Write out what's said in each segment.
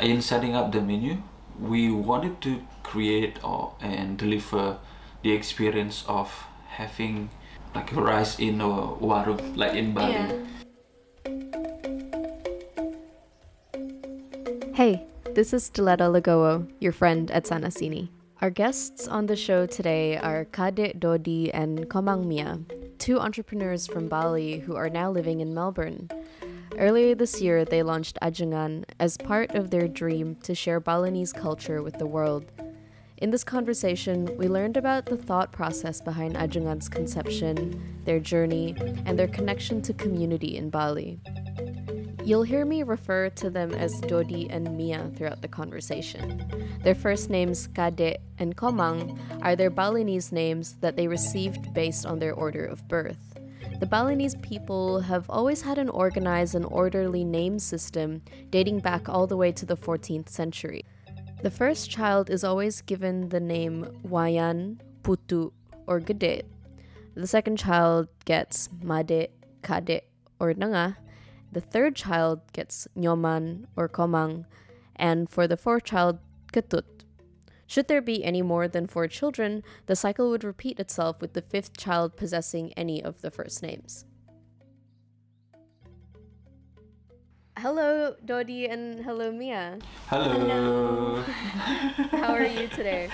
In setting up the menu, we wanted to create or and deliver the experience of having like rice in a warung, like in Bali. Yeah. Hey, this is Diletta Legowo, your friend at Sanasini. Our guests on the show today are Kadek Dodi and Komang Mia, two entrepreneurs from Bali who are now living in Melbourne. Earlier this year, they launched Ajengan as part of their dream to share Balinese culture with the world. In this conversation, we learned about the thought process behind Ajengan's conception, their journey, and their connection to community in Bali. You'll hear me refer to them as Dodi and Mia throughout the conversation. Their first names, Kadek and Komang, are their Balinese names that they received based on their order of birth. The Balinese people have always had an organized and orderly name system dating back all the way to the 14th century. The first child is always given the name Wayan, Putu, or Gede. The second child gets Made, Kadek, or Nengah. The third child gets Nyoman or Komang, and for the fourth child, Ketut. Should there be any more than four children, the cycle would repeat itself with the fifth child possessing any of the first names. Hello, Dodi, and hello, Mia. Hello. How are you today?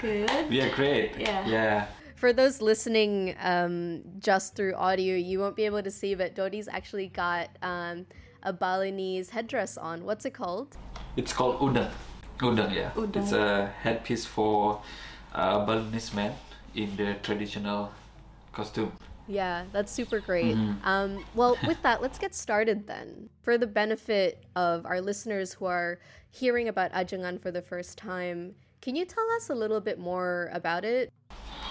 Good. We are great. Yeah. Yeah. For those listening um, just through audio, you won't be able to see, but Dodi's actually got um, a Balinese headdress on. What's it called? It's called udeng. Udeng, yeah. Udeng. It's a headpiece for uh, Balinese men in their traditional costume. Yeah, that's super great. Mhm. Um, well, with that, let's get started then. For the benefit of our listeners who are hearing about Ajengan for the first time, can you tell us a little bit more about it?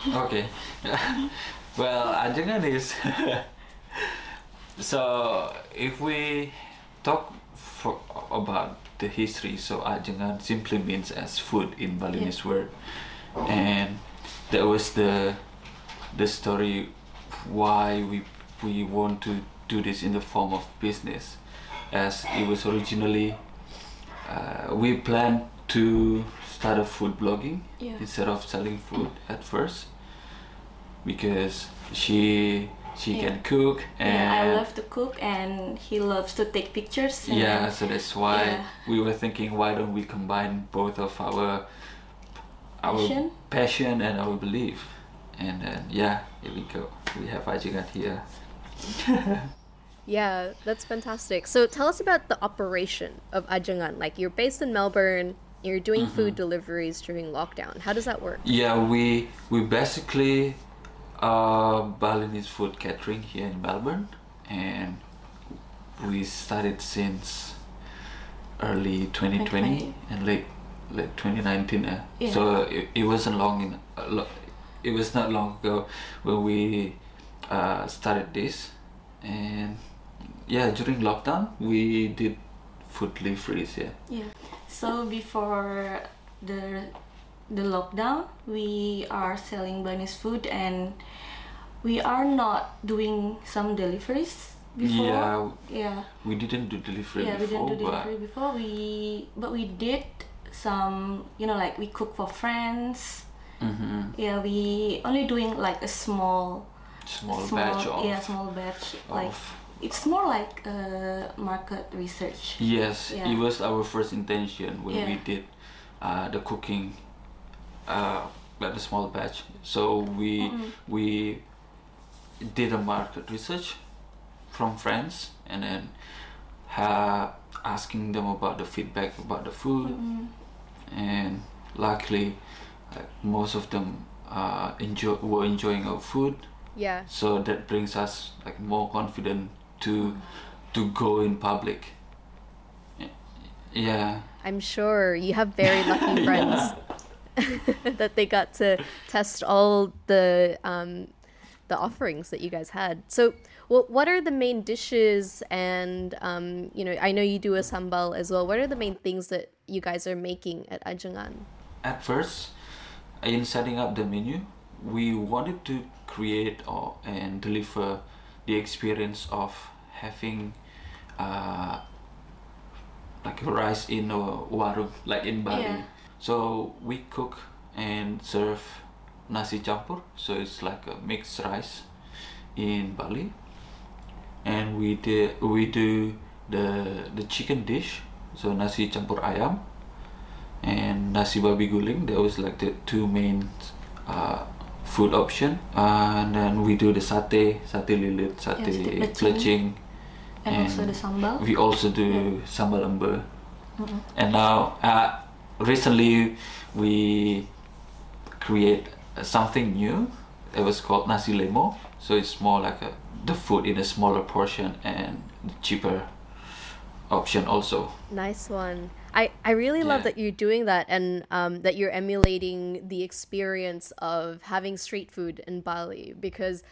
Okay. well, Ajengan is. so, if we talk for, about the history, so Ajengan simply means as food in Balinese word, and that was the the story why we we want to do this in the form of business, as it was originally. Uh, we planned to start a food blogging Yeah. instead of selling food at first because she she Yeah. can cook and Yeah, I love to cook and he loves to take pictures. and- yeah so that's why Yeah. we were thinking why don't we combine both of our our Passion? passion and our belief and then yeah here we go we have Ajengan here Yeah, that's fantastic. So tell us about the operation of Ajengan. Like you're based in Melbourne, you're doing mm-hmm. food deliveries during lockdown. How does that work? yeah we we basically uh Balinese food catering here in Melbourne and we started since early 2020 2020. and late late 2019 uh, Yeah. so it, it wasn't long in uh, it was not long ago when we uh, started this and yeah during lockdown we did food deliveries yeah Yeah. So before the the lockdown, we are selling Balinese food and we are not doing some deliveries before. Yeah. Yeah. we didn't do delivery yeah, we before didn't do but delivery before. We but we did some, you know, like we cook for friends. Mhm. Yeah, we only doing like a small, small, small batch of, yeah, small batch. Like it's more like uh, market research. Yes, Yeah. it was our first intention when we did uh, the cooking uh, at a small batch. So we Mm-mm. we did a market research from friends and then ha- asking them about the feedback about the food Mm-mm. and luckily like, most of them uh, enjoy were enjoying our food Yeah. so that brings us like more confident to to go in public yeah I'm sure you have very lucky friends that they got to test all the um, the offerings that you guys had. So, well, what are the main dishes? And um, you know, I know you do a sambal as well. What are the main things that you guys are making at Ajengan? at first in setting up the menu we wanted to create or and deliver the experience of having uh, like rice in a warung, like in Bali. Yeah. So we cook and serve nasi campur. So it's like a mixed rice in Bali, and we did we do the the chicken dish. So nasi campur ayam and nasi babi guling. That was like the two main uh, food option. Uh, and then we do the satay, satay lilit, satay satay plecing. plecing. and, also the sambal. We also do sambal lembu. And now, uh, recently, we create something new. It was called nasi lemo. So it's more like a, the food in a smaller portion and cheaper option also. Nice one. I, I really love that you're doing that and um, that you're emulating the experience of having street food in Bali because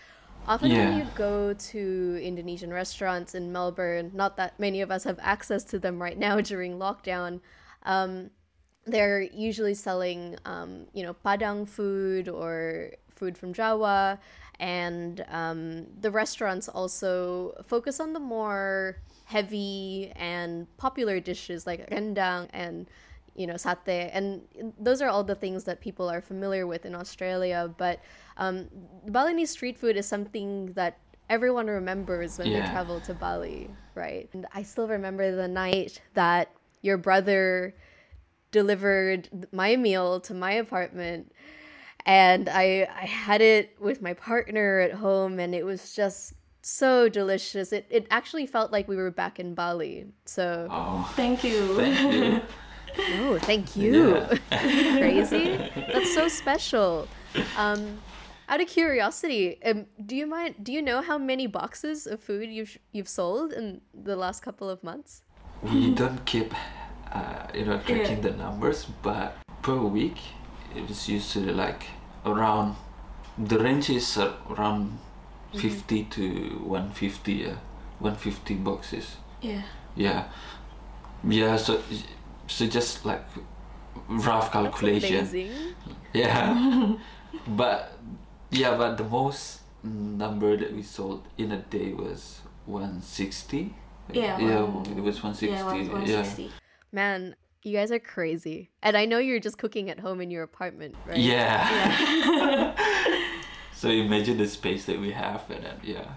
often when you go to Indonesian restaurants in Melbourne, not that many of us have access to them right now during lockdown, um, they're usually selling, um, you know, padang food or food from Jawa, and um, the restaurants also focus on the more heavy and popular dishes like rendang and you know satay. And those are all the things that people are familiar with in australia. But um, balinese street food is something that everyone remembers when they travel to bali right? And i still remember the night that your brother delivered my meal to my apartment and I I had it with my partner at home and it was just so delicious. It it actually felt like we were back in Bali. So Oh, Thank you. thank you. oh, thank you. Yeah. Crazy. That's so special. Um out of curiosity, um, do you mind? Do you know how many boxes of food you've you've sold in the last couple of months? we don't keep uh, you know tracking the numbers but per week it is usually like around the range is around 50 to 150 yeah 150 boxes. Yeah. yeah. Yeah so so just like rough calculation. amazing. yeah. But yeah but the most number that we sold in a day was 160 Yeah, yeah one- it was 160 Yeah, one- yeah. 160. Man, you guys are crazy. And I know you're just cooking at home in your apartment, right? Yeah. Yeah. so imagine the space that we have, and then yeah,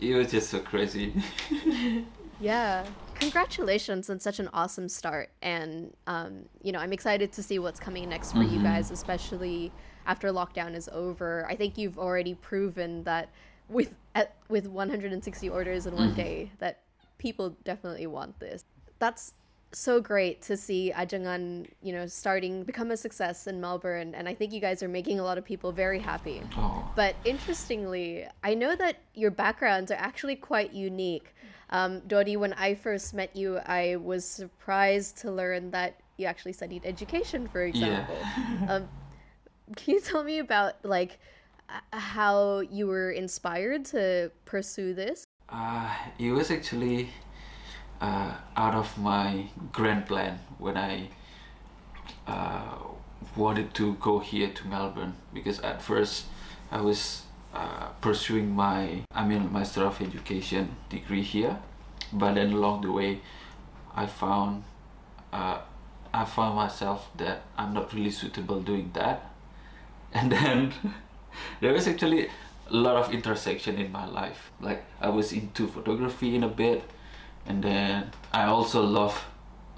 it was just so crazy. Yeah. Congratulations on such an awesome start. And, um, you know, I'm excited to see what's coming next for you guys, especially after lockdown is over. I think you've already proven that with at, with 160 orders in one day that people definitely want this. That's so great to see Ajengan, you know, starting become a success in Melbourne and I think you guys are making a lot of people very happy. oh, But interestingly, I know that your backgrounds are actually quite unique. Um, Dodi, when I first met you, I was surprised to learn that you actually studied education, for example. um, can you tell me about like how you were inspired to pursue this? uh, it was actually uh, out of my grand plan when I uh, wanted to go here to Melbourne because at first I was uh, pursuing my I mean Master of Education degree here, but then along the way I found uh, I found myself that I'm not really suitable doing that, and then there was actually a lot of intersection in my life. Like I was into photography in a bit, and then I also love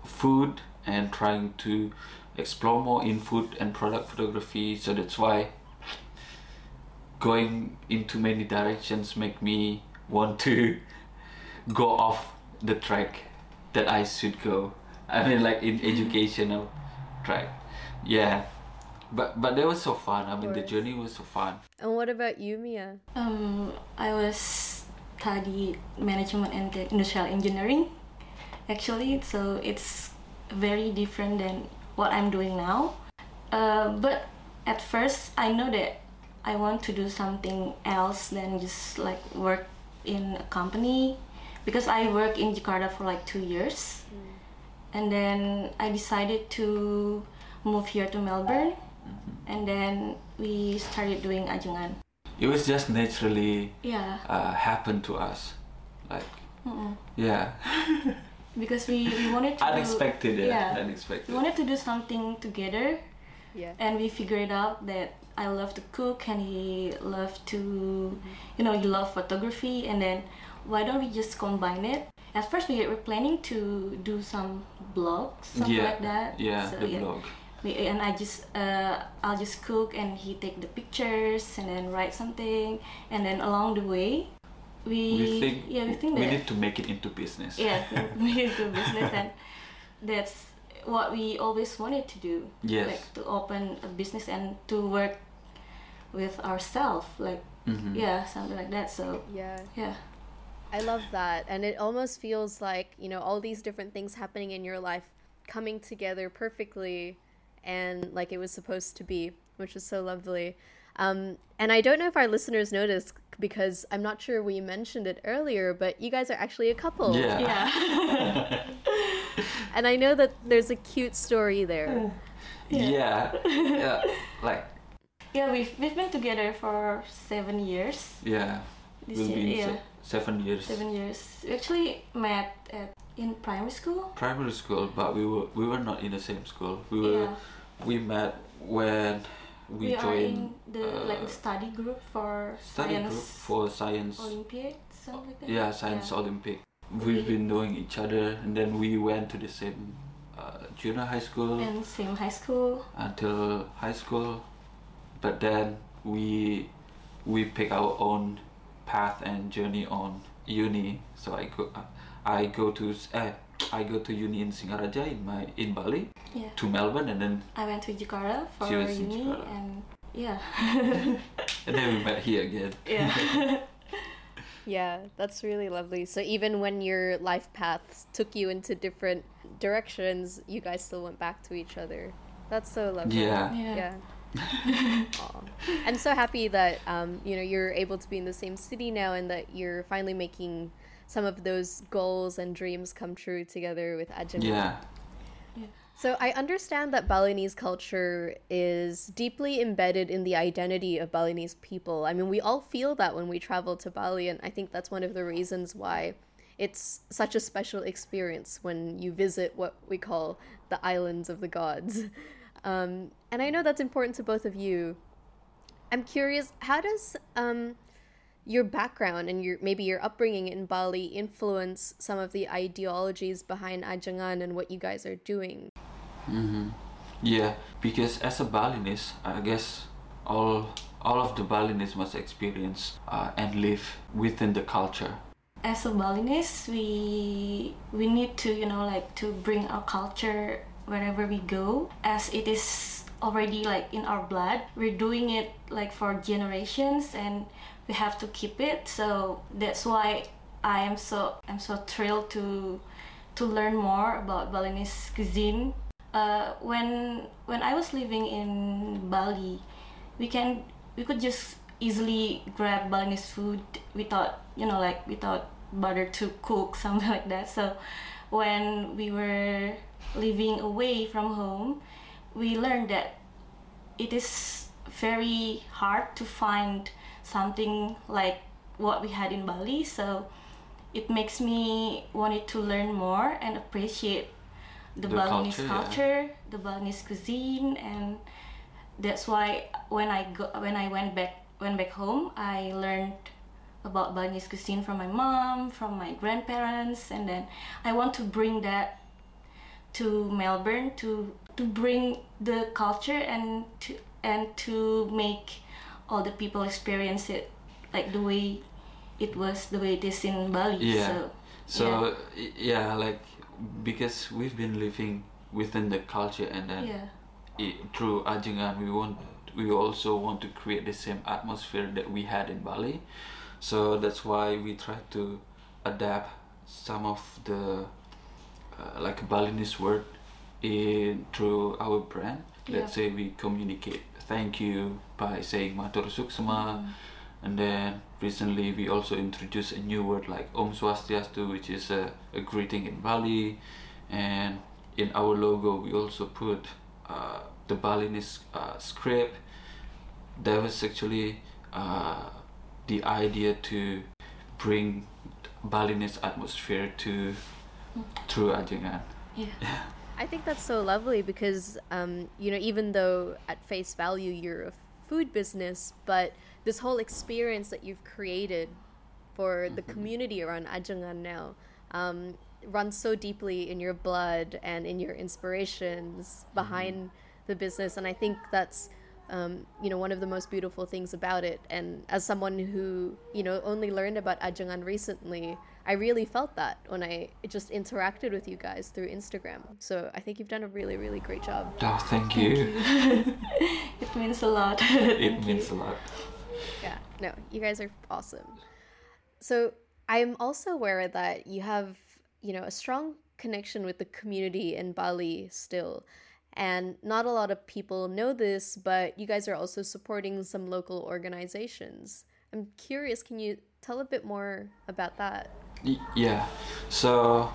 food and trying to explore more in food and product photography. So that's why going into many directions make me want to go off the track that I should go. I mean, like in educational track. Yeah, but but that was so fun. I mean, the journey was so fun. And what about you, Mia? Um, I was study management and industrial engineering. Actually, so it's very different than what I'm doing now. Uh, but at first, I know that I want to do something else than just like work in a company because I work in Jakarta for like two years, and then I decided to move here to Melbourne, and then we started doing ajengan. It was just naturally Yeah. uh, happened to us, like Mm-mm. yeah. because we, we wanted to Unexpected, yeah. yeah. we wanted to do something together Yeah. and we figured out that I love to cook and he loved to you know he loved photography and then why don't we just combine it at first we were planning to do some blogs something yeah. like that Yeah, So, the blog. We, and I just uh, I'll just cook and he take the pictures and then write something and then along the way we, We think yeah we think we that need to make it into business. yeah we need to business and that's what we always wanted to do Yes. like to open a business and to work with ourselves like Mhm. yeah something like that so Yeah. yeah I love that. And it almost feels like, you know, all these different things happening in your life coming together perfectly and like it was supposed to be, which is so lovely. Um, and I don't know if our listeners noticed because I'm not sure we mentioned it earlier, but you guys are actually a couple. Yeah. yeah And I know that there's a cute story there. Yeah. yeah. Like yeah we've, we've been together for seven years yeah. this Will year be yeah se- seven years. seven years we actually met at in primary school Primary school, but we were we were not in the same school. We were yeah we met when we, we, joined in the like uh, the study group for study science group for science. olympiad something like that Yeah, science Yeah. Olympic. We've been knowing each other, and then we went to the same uh, junior high school and same high school until high school. But then we we pick our own path and journey on uni. So I go I go to s- eh, I go to uni in Singaraja in my in Bali yeah to Melbourne, and then I went to Jakarta for She was in uni Jakarta. and yeah. and then we met here again. yeah. Yeah, that's really lovely. So even when your life paths took you into different directions, you guys still went back to each other. That's so lovely. Yeah. Yeah. Yeah. I'm so happy that um, you know you're able to be in the same city now, and that you're finally making some of those goals and dreams come true together with Ajahn. Yeah. So I understand that Balinese culture is deeply embedded in the identity of Balinese people. I mean, we all feel that when we travel to Bali, and I think that's one of the reasons why it's such a special experience when you visit what we call the islands of the gods. Um, and I know that's important to both of you. I'm curious, how does um, your background and your maybe your upbringing in Bali influence some of the ideologies behind Ajengan and what you guys are doing? hmm Yeah, because as a Balinese, I guess all all of the Balinese must experience uh, and live within the culture. As a Balinese, we we need to you know like to bring our culture wherever we go, as it is already like in our blood. We're doing it like for generations, and we have to keep it. So that's why I am so I'm so thrilled to to learn more about Balinese cuisine. Uh, when when I was living in Bali, we can we could just easily grab Balinese food without you know like without butter to cook something like that. So when we were living away from home, we learned that it is very hard to find something like what we had in Bali. So it makes me wanted to learn more and appreciate the, The Balinese culture, culture, yeah. the Balinese cuisine, and that's why when I go when I went back went back home, I learned about Balinese cuisine from my mom, from my grandparents, and then I want to bring that to Melbourne to to bring the culture and to and to make all the people experience it like the way it was the way it is in Bali. Yeah. So So yeah, like because we've been living within the culture, and then yeah. i through Ajengan, we want we also want to create the same atmosphere that we had in Bali. So that's why we try to adapt some of the uh, like Balinese word in through our brand. Let's say we communicate thank you by saying matur suksma, and then recently we also introduced a new word like Om Swastiastu, which is a, a greeting in Bali, and in our logo we also put uh, the Balinese uh, script. That was actually uh, the idea to bring Balinese atmosphere to through Ajengan. Yeah. I think that's so lovely because, um, you know, even though at face value you're a food business, but this whole experience that you've created for the community around Ajengan now um, runs so deeply in your blood and in your inspirations behind the business. And I think that's um, you know, one of the most beautiful things about it. And as someone who, you know, only learned about Ajengan recently, I really felt that when I just interacted with you guys through Instagram. So I think you've done a really, really great job. Oh, thank you. It means a lot. it means a lot. Yeah, no, you guys are awesome. So I'm also aware that you have, you know, a strong connection with the community in Bali still. And not a lot of people know this, but you guys are also supporting some local organizations. I'm curious, can you tell a bit more about that? Yeah. So,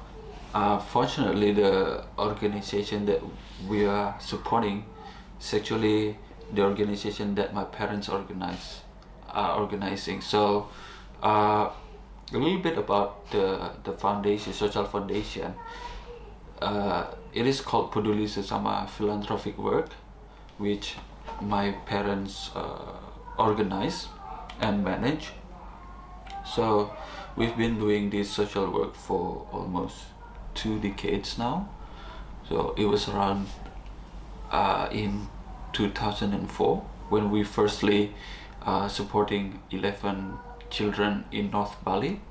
uh, fortunately, the organization that we are supporting is actually the organization that my parents organize, are organizing. So, uh, a little bit about the the foundation, social foundation. Uh, it is called Peduli Sesama Philanthropic Work, which my parents uh, organize and manage. So we've been doing this social work for almost two decades now. So it was around uh, in 2004 when we firstly uh, supporting 11 children in North Bali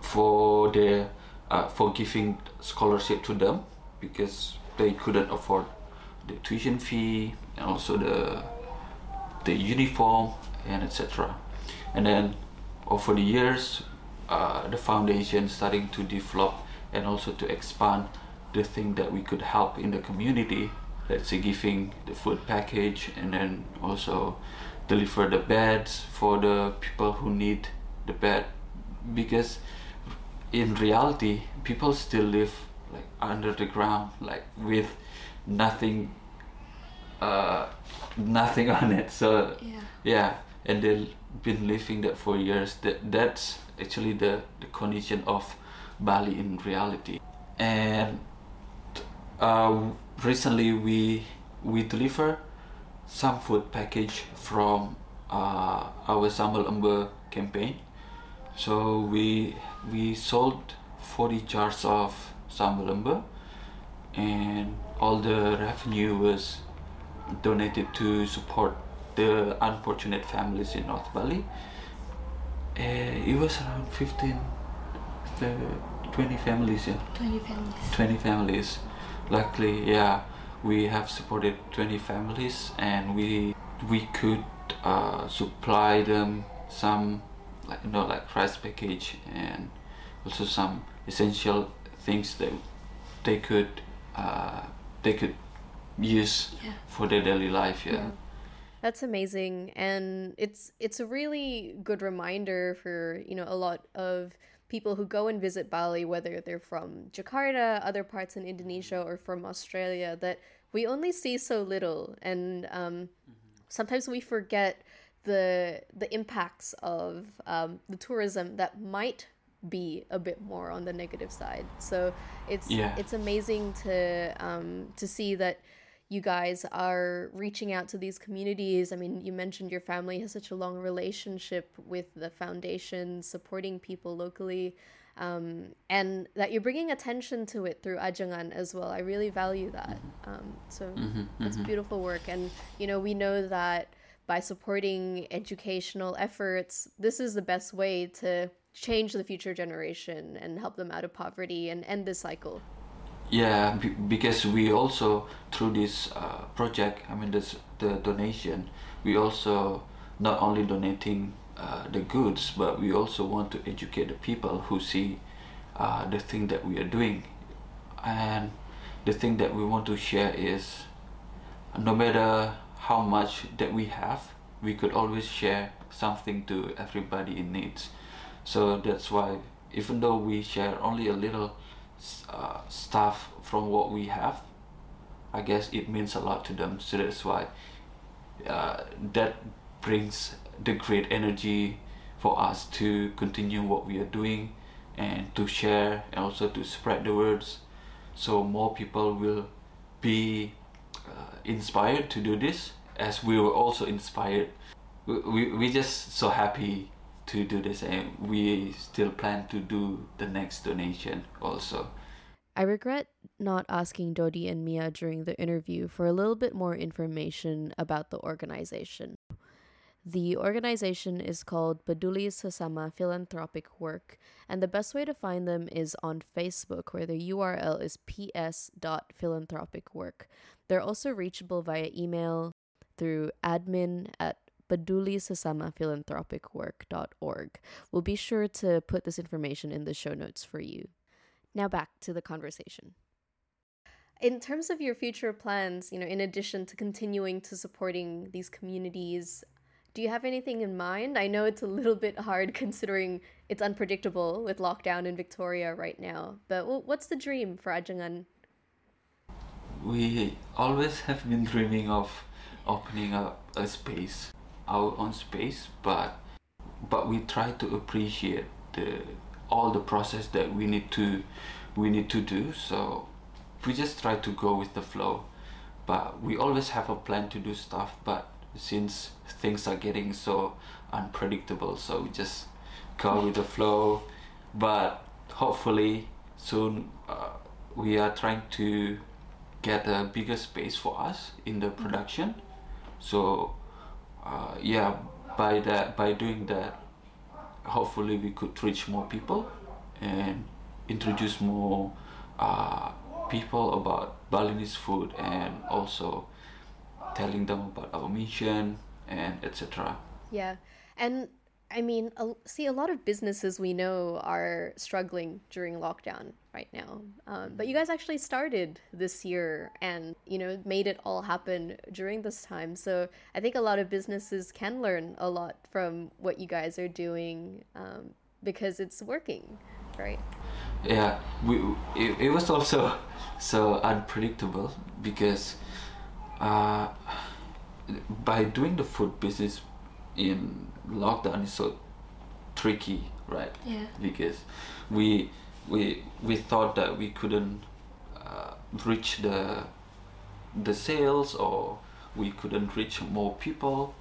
for their uh, for giving scholarship to them because they couldn't afford the tuition fee and also the the uniform and etc. And then over the years, uh, the foundation starting to develop and also to expand the thing that we could help in the community. Let's say giving the food package and then also deliver the beds for the people who need the bed because in reality people still live like under the ground like with nothing uh nothing on it so Yeah. yeah and they've been living that for years that that's actually the the condition of bali in reality and uh, recently we we deliver some food package from uh, our Sambal Umber campaign. So we we sold 40 jars of Sambal Umber and all the revenue was donated to support the unfortunate families in North Bali. Uh, it was around 15, uh, 20 families, yeah. 20 families. 20 families. Luckily, yeah, we have supported 20 families and we we could uh, supply them some like you know like rice package and also some essential things that they could uh, they could use Yeah. for their daily life. Yeah. That's amazing and it's it's a really good reminder for, you know, a lot of people who go and visit Bali whether they're from Jakarta, other parts in Indonesia or from Australia that we only see so little and um, sometimes we forget the the impacts of um, the tourism that might be a bit more on the negative side. So it's Yeah. it's amazing to um, to see that you guys are reaching out to these communities. I mean, you mentioned your family has such a long relationship with the foundation, supporting people locally, um, and that you're bringing attention to it through Ajengan as well. I really value that. Um, so it's beautiful work, and you know, we know that by supporting educational efforts, this is the best way to change the future generation and help them out of poverty and end this cycle. Yeah, be- because we also through this uh, project, I mean, this the donation, we also not only donating uh, the goods, but we also want to educate the people who see uh, the thing that we are doing, and the thing that we want to share is, no matter how much that we have, we could always share something to everybody in needs. So that's why, even though we share only a little uh, stuff from what we have, I guess it means a lot to them. So that's why uh, that brings the great energy for us to continue what we are doing and to share and also to spread the words. So more people will be uh, inspired to do this as we were also inspired. We, we, we just so happy to do this and we still plan to do the next donation also I regret not asking Dodi and Mia during the interview for a little bit more information about the organization. The organization is called Peduli Sesama Philanthropic Work, and the best way to find them is on Facebook, where the URL is ps.philanthropicwork. They're also reachable via email through admin at pedulisesama We'll be sure to put this information in the show notes for you. Now back to the conversation. In terms of your future plans, you know, in addition to continuing to supporting these communities do you have anything in mind? I know it's a little bit hard considering it's unpredictable with lockdown in Victoria right now, but what's the dream for Ajengan? We always have been dreaming of opening up a space, our own space, but but we try to appreciate the all the process that we need to we need to do. So we just try to go with the flow, but we always have a plan to do stuff, but since things are getting so unpredictable so we just go with the flow. But hopefully soon uh, we are trying to get a bigger space for us in the production. So uh, yeah by that by doing that hopefully we could reach more people and introduce more uh, people about Balinese food and also telling them about our mission and etc. Yeah, and I mean, see, a lot of businesses we know are struggling during lockdown right now. Um, but you guys actually started this year and, you know, made it all happen during this time. So I think a lot of businesses can learn a lot from what you guys are doing um, because it's working, right? Yeah, we, it, it was also so unpredictable because uh, by doing the food business in lockdown is so tricky, right? Yeah. Because we we we thought that we couldn't uh, reach the the sales or we couldn't reach more people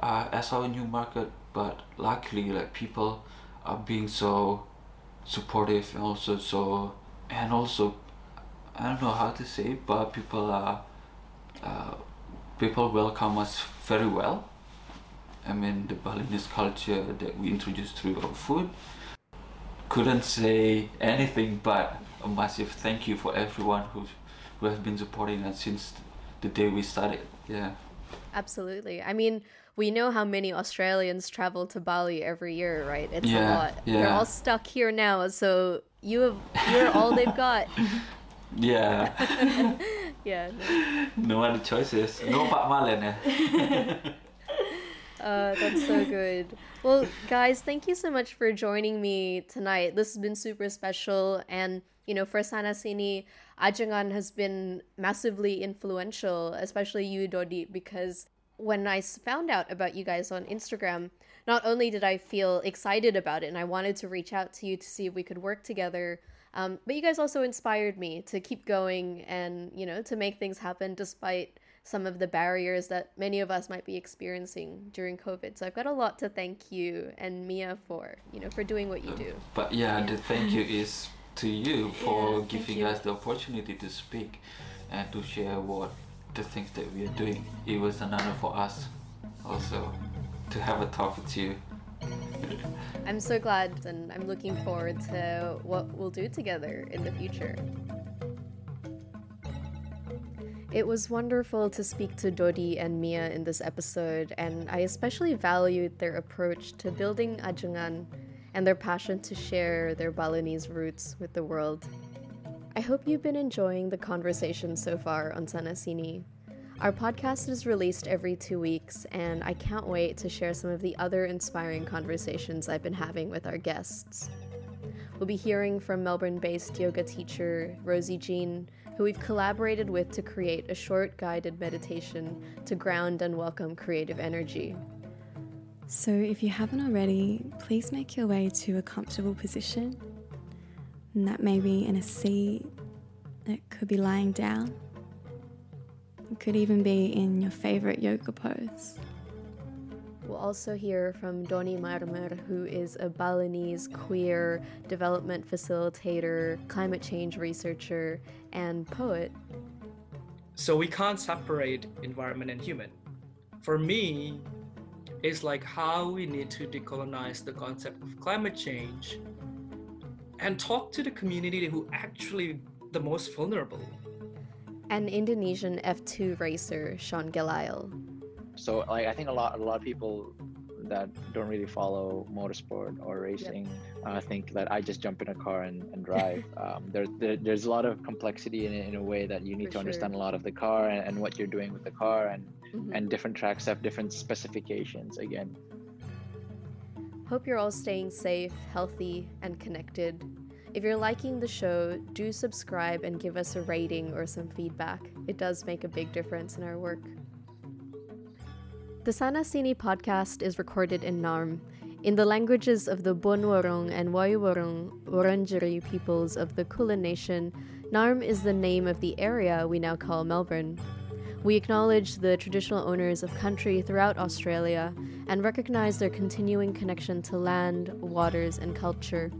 uh, as our new market, but luckily, like people are being so supportive and also so and also I don't know how to say, but people are uh, people welcome us very well. I mean, the Balinese culture that we introduced through our food. Couldn't say anything but a massive thank you for everyone who who has been supporting us since the day we started. Yeah. Absolutely. I mean, we know how many Australians travel to Bali every year, right? It's yeah, a lot. Yeah. They're all stuck here now, so you have you're all they've got. Yeah. yeah. No. no other choices. No Pak Malen ya. Uh, that's so good. Well, guys, thank you so much for joining me tonight. This has been super special. And, you know, for Sana Sini, Ajengan has been massively influential, especially you, Dodi, because when I found out about you guys on Instagram, not only did I feel excited about it and I wanted to reach out to you to see if we could work together, um, but you guys also inspired me to keep going and, you know, to make things happen despite some of the barriers that many of us might be experiencing during COVID. So I've got a lot to thank you and Mia for, you know, for doing what you do. But yeah, yeah. the thank you is to you for yeah, giving you. us the opportunity to speak and to share what the things that we are doing. It was an honor for us also to have a talk with you. I'm so glad and I'm looking forward to what we'll do together in the future. It was wonderful to speak to Dodi and Mia in this episode, and I especially valued their approach to building Ajengan and their passion to share their Balinese roots with the world. I hope you've been enjoying the conversation so far on Sanasini. Our podcast is released every two weeks, and I can't wait to share some of the other inspiring conversations I've been having with our guests. We'll be hearing from Melbourne based yoga teacher Rosie Jean, who we've collaborated with to create a short guided meditation to ground and welcome creative energy. So, if you haven't already, please make your way to a comfortable position And that may be in a seat, it could be lying down, it could even be in your favorite yoga pose. We'll also hear from Doni Marmer, who is a Balinese queer development facilitator, climate change researcher, and poet. So we can't separate environment and human. For me, it's like how we need to decolonize the concept of climate change and talk to the community who actually the most vulnerable. An Indonesian F2 racer, Sean Gelael. So like I think a lot a lot of people that don't really follow motorsport or racing yep. uh, think that I just jump in a car and, and drive. um, there, there, there's a lot of complexity in in a way that you need For to understand a lot of the car and, and, what you're doing with the car and mm-hmm. and different tracks have different specifications again. Hope you're all staying safe, healthy, and connected. If you're liking the show, do subscribe and give us a rating or some feedback. It does make a big difference in our work. The Sana Sini podcast is recorded in Narm, in the languages of the Bonwurrung and Woiwurrung Wurundjeri peoples of the Kulin Nation. Narm is the name of the area we now call Melbourne. We acknowledge the traditional owners of country throughout Australia and recognize their continuing connection to land, waters, and culture.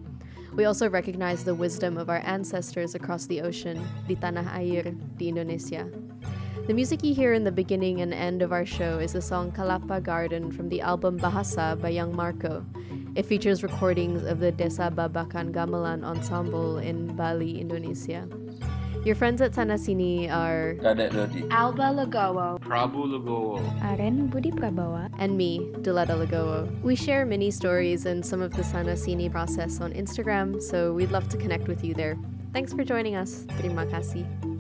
We also recognize the wisdom of our ancestors across the ocean, di tanah air, di Indonesia. The music you hear in the beginning and end of our show is the song Kalapa Garden from the album Bahasa by Young Marco. It features recordings of the Desa Babakan Gamelan Ensemble in Bali, Indonesia. Your friends at Sanasini are Kadek Dodi, Alba Legowo, Prabu Legowo, Aren Budi Prabawa, and me, Diletta Legowo. We share mini stories and some of the Sanasini process on Instagram, so we'd love to connect with you there. Thanks for joining us. Terima kasih.